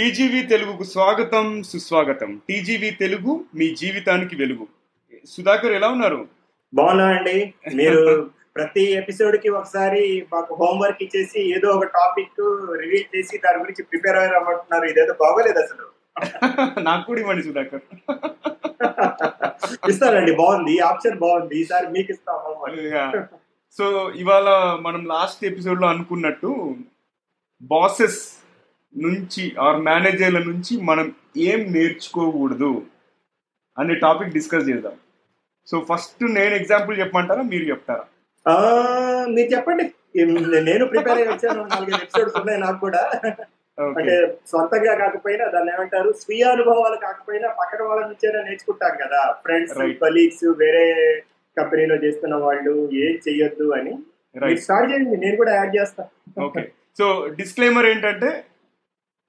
TGV తెలుగుకు స్వాగతం సుస్వాగతం. టీజీవీ తెలుగు మీ జీవితానికి వెలుగు. సుధాకర్ ఎలా ఉన్నారు? బాగున్నా అండి. మీరు ప్రతి ఎపిసోడ్కి ఒకసారి మాకు హోంవర్క్ ఇచ్చేసి ఏదో ఒక టాపిక్ రివీల్ చేసి దాని గురించి ప్రిపేర్ అవ్వమంటున్నారు ఇదేదో బాగోలేదు అసలు. నాకు కూడా ఇవ్వండి సుధాకర్. ఇస్తానండి. బాగుంది. ఆప్షన్ బాగుంది. ఈసారి మీకు ఇస్తాం. సో ఇవాళ మనం లాస్ట్ ఎపిసోడ్లో అనుకున్నట్టు బాసెస్ నుంచి ఆర్ మేనేజర్ల నుంచి మనం ఏం నేర్చుకోకూడదు అనే టాపిక్ డిస్కస్ చేద్దాం. సో ఫస్ట్ నేను ఎగ్జాంపుల్ చెప్పమంటారా? మీరు చెప్తారా? ఆ, మీరు చెప్పండి. నేను ప్రిపేర్ అయ్యి వచ్చాను. నాలుగైదు ఎపిసోడ్స్ ఉన్నాయి నాకు కూడా. అంటే సొంతంగా కాకపోయినా దాన్ని ఏమంటారు? స్వీయ అనుభవాలు కాకపోయినా పక్కన వాళ్ళ నుంచైనా నేర్చుకుంటాం కదా. ఫ్రెండ్స్. కలీగ్స్ వేరే కంపెనీలో చేస్తున్న వాళ్ళు ఏం చెయ్యొద్దు అని. స్టార్ట్ చేయండి. నేను కూడా యాడ్ చేస్తా. ఓకే సో డిస్క్లైమర్ ఏంటంటే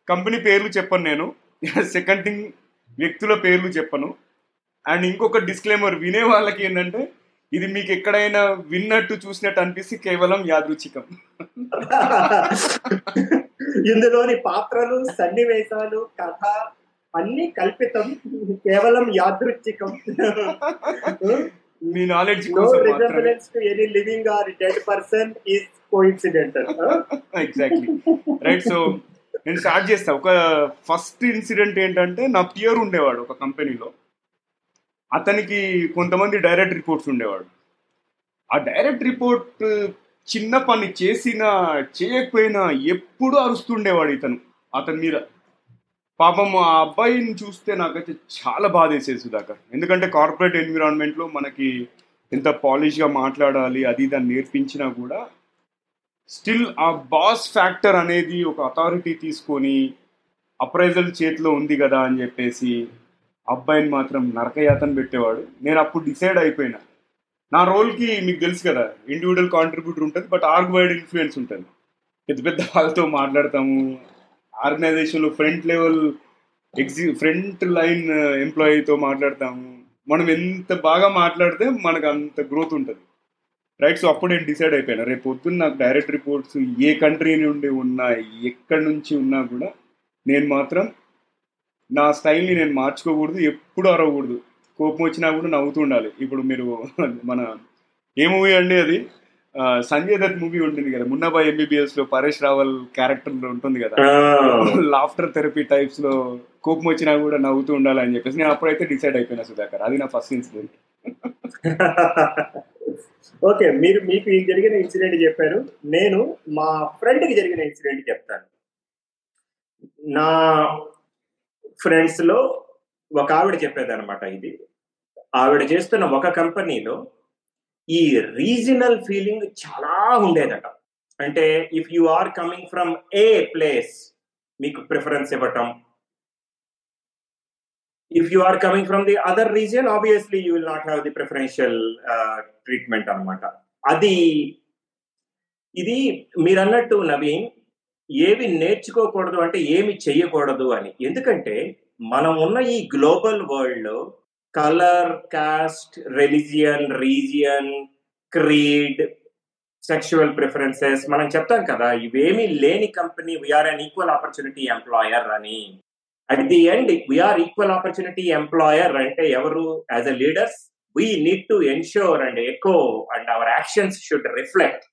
కంపెనీ పేర్లు చెప్పను నేను. సెకండ్ థింగ్ వ్యక్తుల పేర్లు చెప్పను. అండ్ ఇంకొక డిస్క్లైమర్ వినే వాళ్ళకి ఏంటంటే ఇది మీకు ఎక్కడైనా విన్నట్టు చూసినట్టు అనిపిస్తే కేవలం యాదృచ్ఛికం. ఇందులోని పాత్రలు సన్నివేశాలు కథ అన్ని కల్పితం. కేవలం యాదృచ్ఛికం. మీ knowledge to any living or dead person is coincidental exactly right so నేను స్టార్ట్ చేస్తా. ఒక ఫస్ట్ ఇన్సిడెంట్ ఏంటంటే నా పియర్ ఉండేవాడు ఒక కంపెనీలో అతనికి కొంతమంది డైరెక్ట్ రిపోర్ట్స్ ఉండేవాడు. ఆ డైరెక్ట్ రిపోర్ట్ చిన్న పని చేసినా చేయకపోయినా ఎప్పుడు అరుస్తుండేవాడు ఇతను. అతని మీద. పాపం ఆ అబ్బాయిని చూస్తే నాకైతే చాలా బాధ వేసేసి దాకా ఎందుకంటే కార్పొరేట్ ఎన్విరాన్మెంట్లో మనకి ఎంత పాలిష్గా మాట్లాడాలి అది దాన్ని నేర్పించినా కూడా స్టిల్ ఆ బాస్ ఫ్యాక్టర్ అనేది ఒక అథారిటీ తీసుకొని అప్రైజల్ చేతిలో ఉంది కదా అని చెప్పేసి అబ్బాయిని మాత్రం నరకయాతన పెట్టేవాడు. నేను అప్పుడు డిసైడ్ అయిపోయినా. నా రోల్కి మీకు తెలుసు కదా ఇండివిజువల్ కాంట్రిబ్యూటర్ ఉంటుంది బట్ ఆర్గ్ వైడ్ ఇన్ఫ్లుయెన్స్ ఉంటుంది. పెద్ద పెద్ద వాళ్ళతో మాట్లాడతాము. ఆర్గనైజేషన్లో ఫ్రంట్ లెవెల్ ఎగ్జి ఫ్రంట్ లైన్ ఎంప్లాయీతో మాట్లాడతాము. మనం ఎంత బాగా మాట్లాడితే మనకు అంత గ్రోత్ ఉంటుంది. రైట్ సో అప్పుడు నేను డిసైడ్ అయిపోయాను. రేపు పొద్దున్న నాకు డైరెక్ట్ రిపోర్ట్స్ ఏ కంట్రీ నుండి ఉన్నా ఎక్కడి నుంచి ఉన్నా కూడా నేను మాత్రం నా స్టైల్ని నేను మార్చుకోకూడదు ఎప్పుడు అరవకూడదు. కోపం వచ్చినా కూడా నవ్వుతూ ఉండాలి. ఇప్పుడు మీరు మన ఏ మూవీ అండి అది? సంజయ్ దత్ మూవీ ఉంటుంది కదా. మున్నాబాయ్ ఎంబీబీఎస్లో పరేష్ రావల్ క్యారెక్టర్ ఉంటుంది కదా. లాఫ్టర్ థెరపీ టైప్స్లో కోపం వచ్చినా కూడా నవ్వుతూ ఉండాలి అని చెప్పేసి నేను అప్పుడైతే డిసైడ్ అయిపోయినా సుధాకర్. అది నా ఫస్ట్ ఇన్సిడెంట్ ఓకే మీరు మీకు జరిగిన ఇన్సిడెంట్ చెప్పారు నేను మా ఫ్రెండ్కి జరిగిన ఇన్సిడెంట్ చెప్తాను. నా ఫ్రెండ్స్లో ఒక ఆవిడ చెప్పేది అనమాట ఇది. ఆవిడ చేస్తున్న ఒక కంపెనీలో ఈ రీజనల్ ఫీలింగ్ చాలా ఉండేదట. అంటే if you are coming from a place మీకు ప్రిఫరెన్స్ ఇవ్వటం if you are coming from the other region obviously you will not have the preferential treatment అన్నమాట. అది ఇది మీరు అన్నట్టు నవీన్ ఏవి నేర్చుకోకూడదు అంటే ఏమి చెయ్యకూడదు అని. ఎందుకంటే మనం ఉన్న ఈ గ్లోబల్ వరల్డ్లో colour caste religion region creed sexual preferences మనం చెప్తాం కదా ఇవేమీ లేని company we are an equal opportunity employer అని. At the end we are equal opportunity employer అంటే ఎవరు? As a leaders we need to ensure and echo and our actions should reflect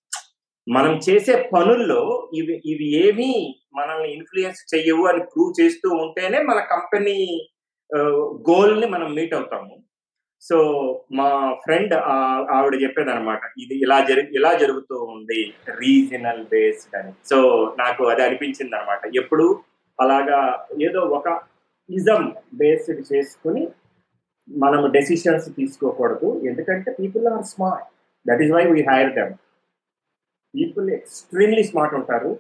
మనం చేసే పనుల్లో ఇవి ఇవి ఏమీ మనల్ని ఇన్ఫ్లుయెన్స్ చెయ్యవు అని ప్రూవ్ చేస్తూ ఉంటేనే మన కంపెనీ గోల్ని మనం మీట్ అవుతాము. సో మా ఫ్రెండ్ ఆవిడ చెప్పేది అనమాట ఇది ఇలా జరి ఇలా జరుగుతూ ఉంది రీజనల్ బేస్డ్ అని. సో నాకు అది అనిపించింది అనమాట ఎప్పుడు? అలాగా ఏదో ఒక ఇజం బేస్డ్ చేసుకుని మనం డెసిషన్స్ తీసుకోకూడదు. ఎందుకంటే people are smart that is why we hire them people extremely smart ఉంటారు.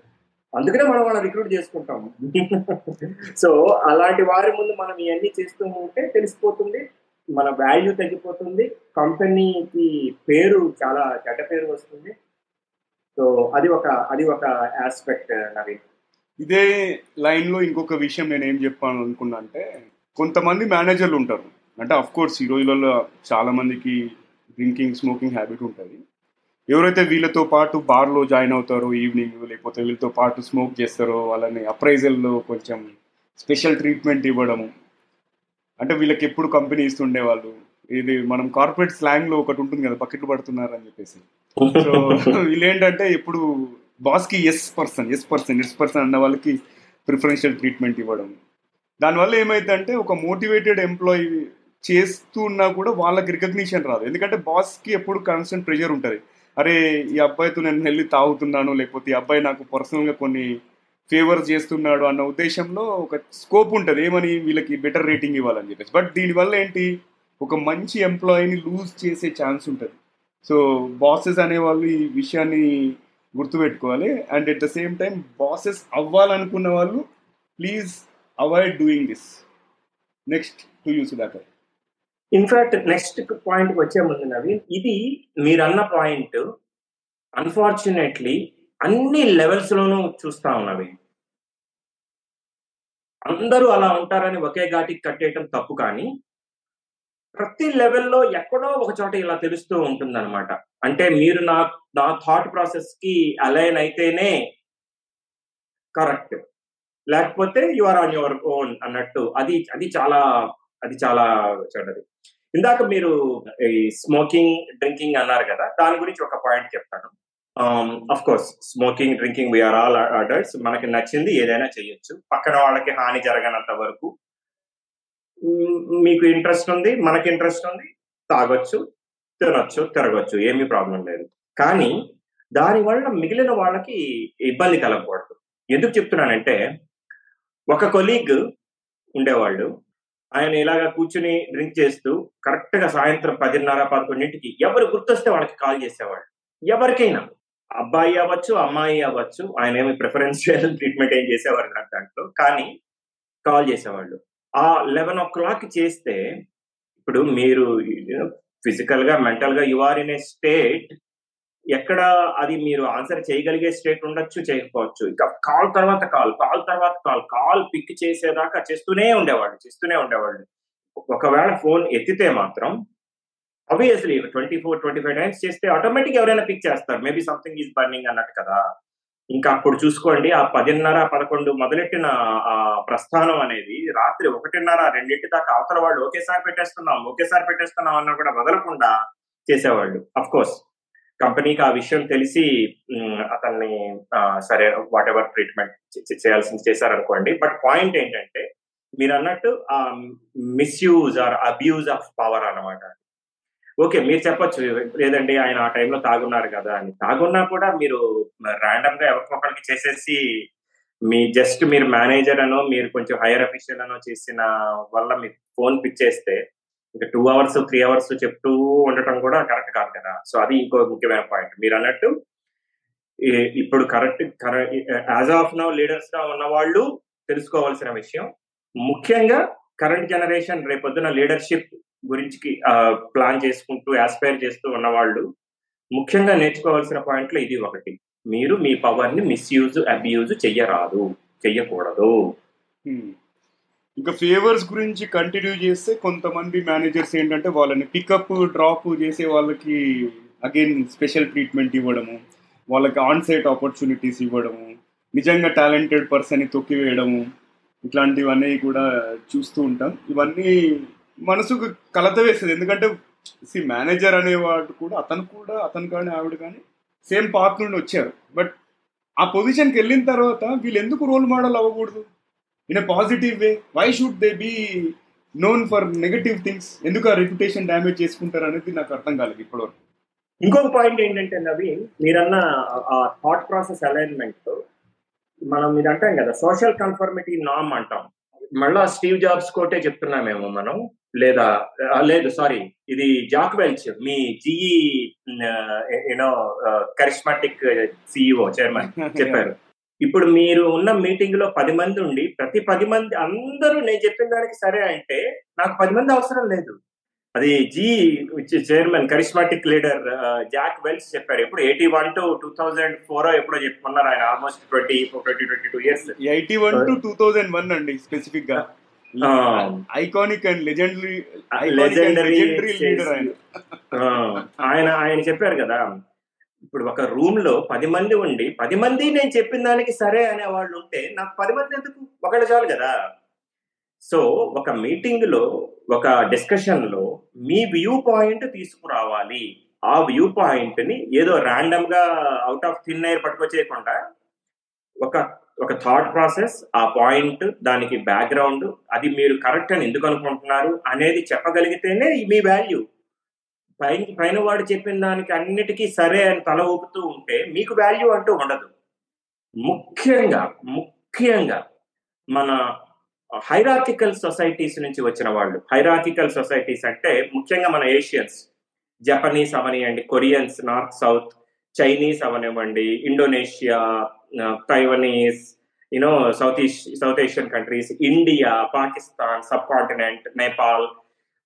అందుకనే మనం వాళ్ళని రిక్రూట్ చేసుకుంటాం. సో అలాంటి వారి ముందు మనం ఇవన్నీ చేస్తూ ఉంటే తెలిసిపోతుంది. మన వాల్యూ తగ్గిపోతుంది. కంపెనీకి పేరు చాలా చెడ్డ పేరు వస్తుంది. సో అది ఒక అది ఒక ఆస్పెక్ట్ నవీన్. ఇదే లైన్లో ఇంకొక విషయం నేను ఏం చెప్పాను అనుకున్నా అంటే కొంతమంది మేనేజర్లు ఉంటారు. అంటే అఫ్ కోర్స్ ఈ రోజులలో చాలా మందికి డ్రింకింగ్ స్మోకింగ్ హ్యాబిట్ ఉంటుంది. ఎవరైతే వీళ్ళతో పాటు బార్లో జాయిన్ అవుతారో ఈవినింగ్ లేకపోతే వీళ్ళతో పాటు స్మోక్ చేస్తారో వాళ్ళని అప్రైజల్లో కొంచెం స్పెషల్ ట్రీట్మెంట్ ఇవ్వడము. అంటే వీళ్ళకి ఎప్పుడు కంపెనీ ఇస్తుండే వాళ్ళు. ఇది మనం కార్పొరేట్ స్లాంగ్లో ఒకటి ఉంటుంది కదా పకెట్లు పడుతున్నారు అని చెప్పేసి. సో వీళ్ళు ఏంటంటే ఎప్పుడు బాస్కి yes person yes person yes person అన్న వాళ్ళకి ప్రిఫరెన్షియల్ ట్రీట్మెంట్ ఇవ్వడం. దానివల్ల ఏమైందంటే ఒక మోటివేటెడ్ ఎంప్లాయీ చేస్తున్నా కూడా వాళ్ళకి రికగ్నిషన్ రాదు. ఎందుకంటే బాస్కి ఎప్పుడు కాన్స్టెంట్ ప్రెషర్ ఉంటుంది. అరే ఈ అబ్బాయితో నేను వెళ్ళి తాగుతున్నాను లేకపోతే ఈ అబ్బాయి నాకు పర్సనల్గా కొన్ని ఫేవర్స్ చేస్తున్నాడు అన్న ఉద్దేశంలో ఒక స్కోప్ ఉంటుంది. ఏమని? వీళ్ళకి బెటర్ రేటింగ్ ఇవ్వాలని చెప్పేసి. బట్ దీనివల్ల ఏంటి? ఒక మంచి ఎంప్లాయీని లూజ్ చేసే ఛాన్స్ ఉంటుంది. సో బాసెస్ అనేవాళ్ళు ఈ విషయాన్ని గుర్తుపెట్టుకోవాలి. And at the same time bosses అవ్వాలనుకున్న వాళ్ళు please avoid doing this next to use దాకా ఇన్ఫాక్ట్ నెక్స్ట్ పాయింట్ వచ్చే ముందు నవీన్ ఇది మీరన్న పాయింట్ అన్ఫార్చునేట్లీ అన్ని లెవెల్స్ లోనూ చూస్తా ఉన్నవి అందరూ అలా ఉంటారని ఒకే ఘాటికి కట్టేయటం తప్పు కానీ ప్రతి లెవెల్లో ఎక్కడో ఒక చోట ఇలా తెలుస్తూ ఉంటుందన్నమాట. అంటే మీరు నా నా థాట్ ప్రాసెస్కి అలైన్ అయితేనే కరెక్ట్ లేకపోతే you are on your own అన్నట్టు. అది అది చాలా అది చాలా చెడ్డది. ఇందాక మీరు ఈ స్మోకింగ్ డ్రింకింగ్ అన్నారు కదా దాని గురించి ఒక పాయింట్ చెప్తాను. Of course smoking drinking we are all adults మనకి నచ్చింది ఏదైనా చేయొచ్చు. పక్కన వాళ్ళకి హాని జరగనంత వరకు మీకు ఇంట్రెస్ట్ ఉంది మనకి ఇంట్రెస్ట్ ఉంది తాగొచ్చు తినొచ్చు తిరగొచ్చు ఏమీ ప్రాబ్లం లేదు. కానీ దానివల్ల మిగిలిన వాళ్ళకి ఇబ్బంది కలగకూడదు. ఎందుకు చెప్తున్నానంటే ఒక కొలీగ్ ఉండేవాళ్ళు ఆయన ఇలాగా కూర్చుని డ్రింక్ చేస్తూ కరెక్ట్గా సాయంత్రం పదిన్నర పదకొండింటికి ఎవరు గుర్తొస్తే వాళ్ళకి కాల్ చేసేవాళ్ళు. ఎవరికైనా. అబ్బాయి అవ్వచ్చు అమ్మాయి అవ్వచ్చు ఆయన ఏమి ప్రిఫరెన్షియల్ ట్రీట్మెంట్ ఏం చేసేవారు కాదు దాంట్లో కానీ కాల్ చేసేవాళ్ళు. ఆ లెవెన్ ఓ క్లాక్ చేస్తే ఇప్పుడు మీరు ఫిజికల్గా మెంటల్గా you are in a state ఎక్కడ అది మీరు ఆన్సర్ చేయగలిగే స్టేట్ ఉండొచ్చు చేయకపోవచ్చు. ఇంకా కాల్ తర్వాత కాల్ కాల్ తర్వాత కాల్ కాల్ పిక్ చేసేదాకా చేస్తూనే ఉండేవాళ్ళు చేస్తూనే ఉండేవాళ్ళు. ఒకవేళ ఫోన్ ఎత్తితే మాత్రం obviously twenty four twenty five times చేస్తే ఆటోమేటిక్ ఎవరైనా పిక్ చేస్తారు. మేబీ సంథింగ్ ఈజ్ బర్నింగ్ అన్నట్టు కదా. ఇంకా అప్పుడు చూసుకోండి ఆ పదిన్నర పదకొండు మొదలెట్టిన ఆ ప్రస్థానం అనేది రాత్రి ఒకటిన్నర రెండింటి దాకా అవతల వాళ్ళు ఒకేసారి పెట్టేస్తున్నాం ఒకేసారి పెట్టేస్తున్నాం అన్న కూడా వదలకుండా చేసేవాళ్ళు అఫ్ కోర్స్ కంపెనీకి ఆ విషయం తెలిసి అతన్ని సరే వాట్ ఎవర్ ట్రీట్మెంట్ చేయాల్సింది చేశారనుకోండి. బట్ పాయింట్ ఏంటంటే మీరు అన్నట్టు ఆ misuse or abuse of power అన్నమాట. ఓకే మీరు చెప్పొచ్చు. లేదండి ఆయన ఆ టైంలో తాగున్నారు కదా అని. తాగున్నా కూడా మీరు ర్యాండమ్గా ఎవరికొకరికి చేసేసి మీ జస్ట్ మీరు మేనేజర్ అనో మీరు కొంచెం హైయర్ అఫీషియల్ అనో చేసిన వల్ల మీకు ఫోన్ పిక్ చేస్తే ఇంకా టూ అవర్స్ త్రీ అవర్స్ చెప్తూ ఉండటం కూడా కరెక్ట్ కాదు కదా. సో అది ఇంకో ముఖ్యమైన పాయింట్ మీరు అన్నట్టు ఇప్పుడు కరెక్ట్ యాజ్ ఆఫ్ నౌ లీడర్స్గా ఉన్న వాళ్ళు తెలుసుకోవాల్సిన విషయం ముఖ్యంగా కరెంట్ జనరేషన్ రేపొద్దున లీడర్షిప్ గురించి ప్లాన్ చేసుకుంటూ యాస్పైర్ చేస్తూ ఉన్నవాళ్ళు ముఖ్యంగా నేర్చుకోవాల్సిన పాయింట్లో ఇది ఒకటి. మీరు మీ పవర్ని మిస్యూజ్ అబ్యూజ్ చెయ్యరాదు చెయ్యకూడదు. ఇంకా ఫేవర్స్ గురించి కంటిన్యూ చేస్తే కొంతమంది మేనేజర్స్ ఏంటంటే వాళ్ళని పికప్ డ్రాప్ చేసే వాళ్ళకి అగైన్ స్పెషల్ ట్రీట్మెంట్ ఇవ్వడము వాళ్ళకి ఆన్ సైట్ ఆపర్చునిటీస్ ఇవ్వడము నిజంగా టాలెంటెడ్ పర్సన్ తొక్కివేయడము ఇట్లాంటివన్నీ కూడా చూస్తూ ఉంటాం. ఇవన్నీ మనసుకు కలత వేస్తుంది. ఎందుకంటే సి మేనేజర్ అనేవాడు కూడా అతను కూడా అతను కానీ ఆవిడ కానీ సేమ్ పాత్ నుండి వచ్చారు. బట్ ఆ పొజిషన్కి వెళ్ళిన తర్వాత వీళ్ళు ఎందుకు రోల్ మోడల్ అవ్వకూడదు? In a positive way why should they be known for negative things ఎందుకు ఆ రెప్యుటేషన్ డ్యామేజ్ చేసుకుంటారు అనేది నాకు అర్థం కాలేదు ఇప్పటివరకు. ఇంకొక పాయింట్ ఏంటంటే నవీన్ మీరన్న ఆ థాట్ ప్రాసెస్ అలైన్మెంట్ మనం ఇది అంటాం కదా సోషల్ కన్ఫర్మిటీ నామ్ అంటాం. మళ్ళా స్టీవ్ జాబ్స్ కోటే చెప్తున్నామేమో మనం. లేదా లేదు సారీ ఇది Jack Welch me GE you know charismatic CEO chairman చెప్పారు. ఇప్పుడు మీరు ఉన్న మీటింగ్లో పది మంది ఉండి ప్రతి పది మంది అందరూ నేను చెప్పిన దానికి సరే అంటే నాకు పది మంది అవసరం లేదు. అది GE chairman charismatic leader Jack Welch చెప్పారు. ఎప్పుడు eighty one to two thousand four ఎప్పుడో చెప్పుకున్నారు ఆయన. Almost twenty twenty twenty two years eighty one to two thousand one అండి స్పెసిఫిక్గా. Iconic and legendary Legendary leader ఆయన. ఆయన ఆయన చెప్పారు కదా. ఇప్పుడు ఒక రూమ్లో పది మంది ఉండి పది మంది నేను చెప్పిన దానికి సరే అనే వాళ్ళు ఉంటే నాకు పది మంది ఎందుకు? ఒకళ్ళు చాలు కదా. సో ఒక మీటింగ్లో ఒక డిస్కషన్లో మీ వ్యూ పాయింట్ తీసుకురావాలి. ఆ వ్యూ పాయింట్ని ఏదో ర్యాండమ్గా అవుట్ ఆఫ్ థిన్ ఎయిర్ పట్టుకొచ్చేయకుండా ఒక ఒక థాట్ ప్రాసెస్ ఆ పాయింట్ దానికి బ్యాక్గ్రౌండ్ అది మీరు కరెక్ట్ అని ఎందుకు అనుకుంటున్నారు అనేది చెప్పగలిగితేనే మీ వాల్యూ. పైన పైన వాడు చెప్పిన దానికి అన్నిటికీ సరే అని తల ఊపుతూ ఉంటే మీకు వాల్యూ అంటూ ఉండదు. ముఖ్యంగా ముఖ్యంగా మన హైరాకికల్ సొసైటీస్ నుంచి వచ్చిన వాళ్ళు. హైరాకికల్ సొసైటీస్ అంటే ముఖ్యంగా మన ఏషియన్స్ జపనీస్ అవనివ్వండి కొరియన్స్ నార్త్ సౌత్ చైనీస్ అవనివ్వండి Indonesia Taiwanese you know south east south Asian countries India Pakistan subcontinent Nepal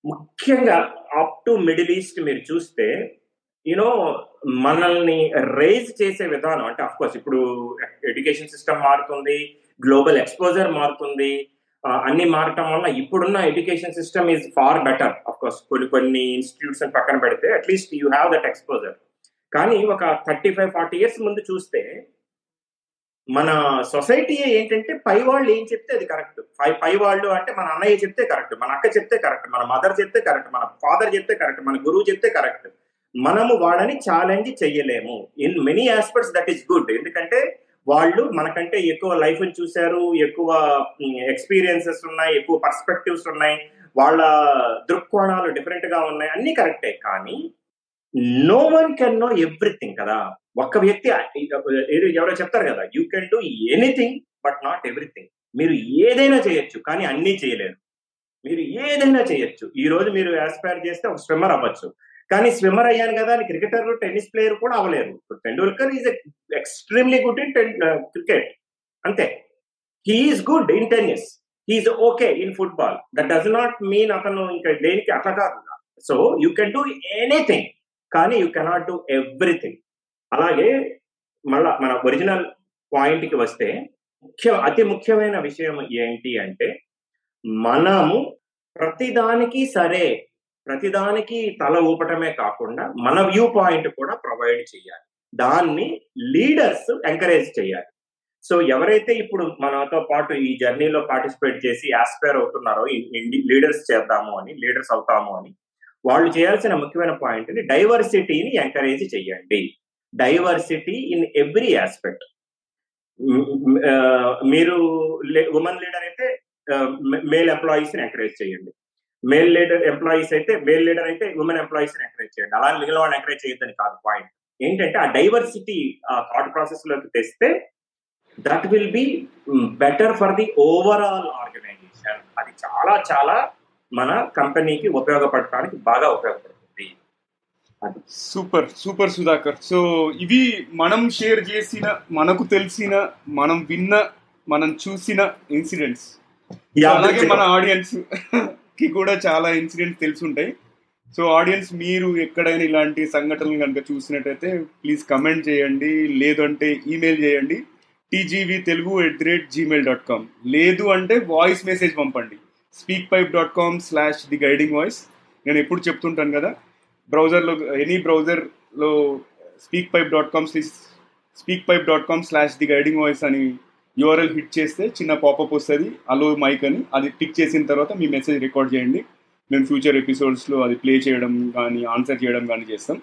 ముఖ్యంగా అప్ టు మిడిల్ ఈస్ట్ మీరు చూస్తే యూనో మనల్ని రేజ్ చేసే విధానం అంటే అఫ్ కోర్స్ ఇప్పుడు ఎడ్యుకేషన్ సిస్టమ్ మారుతుంది గ్లోబల్ ఎక్స్పోజర్ మారుతుంది అన్ని మారటం వల్ల ఇప్పుడున్న education system is far better. Of course కొన్ని కొన్ని ఇన్స్టిట్యూట్స్ పక్కన పెడితే at least you have that exposure కానీ ఒక థర్టీ ఫైవ్ ఫార్టీ ఇయర్స్ ముందు చూస్తే మన సొసైటీ ఏంటంటే పై వాళ్ళు ఏం చెప్తే అది కరెక్ట్ పై పై వాళ్ళు అంటే మన అన్నయ్య చెప్తే కరెక్ట్ మన అక్క చెప్తే కరెక్ట్ మన మదర్ చెప్తే కరెక్ట్ మన ఫాదర్ చెప్తే కరెక్ట్ మన గురువు చెప్తే కరెక్ట్ మనము వాళ్ళని ఛాలెంజ్ చెయ్యలేము in many aspects that is good ఎందుకంటే వాళ్ళు మనకంటే ఎక్కువ లైఫ్ చూశారు ఎక్కువ ఎక్స్పీరియన్సెస్ ఉన్నాయి ఎక్కువ పర్స్పెక్టివ్స్ ఉన్నాయి. వాళ్ళ దృక్కోణాలు డిఫరెంట్గా ఉన్నాయి. అన్ని కరెక్టే కానీ no one can know everything కదా. ఒక్క వ్యక్తి ఎవరో చెప్తారు కదా you can do anything but not everything మీరు ఏదైనా చేయొచ్చు కానీ అన్నీ చేయలేరు. మీరు ఏదైనా చేయొచ్చు. ఈ రోజు మీరు ఆస్పైర్ చేస్తే ఒక స్విమ్మర్ అవ్వచ్చు. కానీ స్విమ్మర్ అయ్యాను కదా అని క్రికెటర్ టెన్నిస్ ప్లేయర్ కూడా అవ్వలేరు. Tendulkar is extremely good in cricket. అంతే. He's good in tennis. He's okay in football. That does not mean అతను ఇంకా దేనికి అట్లా కాదు. So you can do anything కానీ యూ కెనాట్ డూ ఎవ్రీథింగ్. అలాగే మళ్ళా మన ఒరిజినల్ పాయింట్కి వస్తే ముఖ్య అతి ముఖ్యమైన విషయం ఏంటి అంటే మనము ప్రతిదానికి సరే ప్రతిదానికి తల ఊపటమే కాకుండా మన వ్యూ పాయింట్ కూడా ప్రొవైడ్ చేయాలి. దాన్ని లీడర్స్ ఎంకరేజ్ చేయాలి. సో ఎవరైతే ఇప్పుడు మనతో పాటు ఈ జర్నీలో పార్టిసిపేట్ చేసి ఆస్పైర్ అవుతున్నారో లీడర్స్ చేద్దాము అని లీడర్స్ అవుతాము అని వాళ్ళు చేయాల్సిన ముఖ్యమైన పాయింట్ డైవర్సిటీని ఎంకరేజ్ చేయండి. డైవర్సిటీ ఇన్ ఎవ్రీ ఆస్పెక్ట్ మీరు ఉమెన్ లీడర్ అయితే మేల్ ఎంప్లాయీస్ని ఎంకరేజ్ చేయండి. మేల్ లీడర్ ఎంప్లాయీస్ అయితే మేల్ లీడర్ అయితే ఉమెన్ ఎంప్లాయీస్ ఎంకరేజ్ చేయండి. అలా మిగిలిన వాళ్ళని ఎంకరేజ్ చేయొద్దని కాదు పాయింట్ ఏంటంటే ఆ డైవర్సిటీ ఆ థాట్ ప్రాసెస్లోకి తెస్తే that will be better for the overall organisation అది చాలా చాలా మన కంపెనీకి ఉపయోగపడటానికి బాగా ఉపయోగపడుతుంది. Super super Sudhakar. సో ఇవి మనం షేర్ చేసిన మనకు తెలిసిన మనం విన్న మనం చూసిన ఇన్సిడెంట్స్ అలాగే మన ఆడియన్స్ కి కూడా చాలా ఇన్సిడెంట్స్ తెలుసుంటాయి. సో ఆడియన్స్ మీరు ఎక్కడైనా ఇలాంటి సంఘటనలు కనుక చూసినట్టయితే ప్లీజ్ కమెంట్ చేయండి. లేదంటే ఈమెయిల్ చేయండి. TGV Telugu at the rate Gmail dot com లేదు అంటే వాయిస్ మెసేజ్ పంపండి. Speak pipe dot com slash the guiding voice నేను ఎప్పుడు చెప్తుంటాను కదా బ్రౌజర్లో ఎనీ బ్రౌజర్లో speak pipe dot com speak pipe dot com slash the guiding voice అని యూఆర్ఎల్ హిట్ చేస్తే చిన్న పాపప్ వస్తుంది. అలో మైక్ అని. అది టిక్ చేసిన తర్వాత మీ మెసేజ్ రికార్డ్ చేయండి. మేము ఫ్యూచర్ ఎపిసోడ్స్లో అది ప్లే చేయడం కానీ ఆన్సర్ చేయడం కానీ చేస్తాం.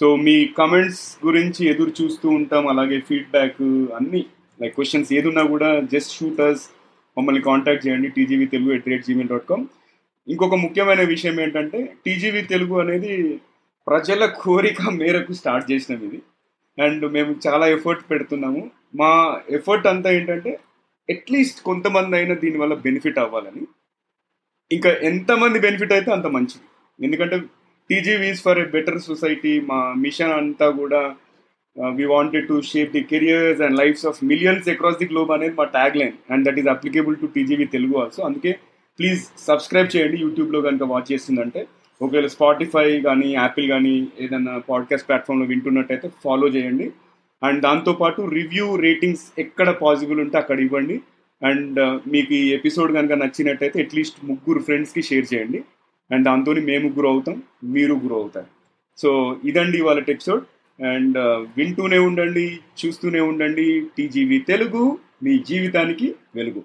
సో మీ కమెంట్స్ గురించి ఎదురు చూస్తూ ఉంటాం. అలాగే ఫీడ్బ్యాక్ అన్నీ లైక్ క్వశ్చన్స్ ఏదున్నా కూడా జస్ట్ షూటర్స్ మమ్మల్ని కాంటాక్ట్ చేయండి. TGV Telugu at rate Gmail dot com ఇంకొక ముఖ్యమైన విషయం ఏంటంటే టీజీవీ తెలుగు అనేది ప్రజల కోరిక మేరకు స్టార్ట్ చేసినాం ఇది. అండ్ మేము చాలా ఎఫర్ట్ పెడుతున్నాము. మా ఎఫర్ట్ అంతా ఏంటంటే అట్లీస్ట్ కొంతమంది అయినా దీనివల్ల బెనిఫిట్ అవ్వాలని. ఇంకా ఎంతమంది బెనిఫిట్ అయితే అంత మంచిది. ఎందుకంటే TGVs for a better society మా మిషన్ అంతా కూడా we wanted to shape the careers and lifes of millions across the globe అనేది మా tagline and that is applicable to TGV Telugu also అందుకే ప్లీజ్ సబ్స్క్రైబ్ చేయండి. యూట్యూబ్లో కనుక వాచ్ చేస్తుందంటే ఒకవేళ స్పాటిఫై కానీ యాపిల్ కానీ ఏదైనా పాడ్కాస్ట్ ప్లాట్ఫామ్లో వింటున్నట్టయితే ఫాలో చేయండి. అండ్ దాంతోపాటు రివ్యూ రేటింగ్స్ ఎక్కడ పాసిబుల్ ఉంటే అక్కడ ఇవ్వండి. అండ్ uh, మీకు ఈ ఎపిసోడ్ కనుక నచ్చినట్టయితే అట్లీస్ట్ ముగ్గురు ఫ్రెండ్స్కి షేర్ చేయండి. అండ్ దాంతో మేము గ్రో అవుతాం మీరు గ్రో అవుతారు. సో ఇదండి వాళ్ళ ఎపిసోడ్ అండ్ వింటూనే ఉండండి చూస్తూనే ఉండండి. టీజీవీ తెలుగు మీ జీవితానికి వెలుగు.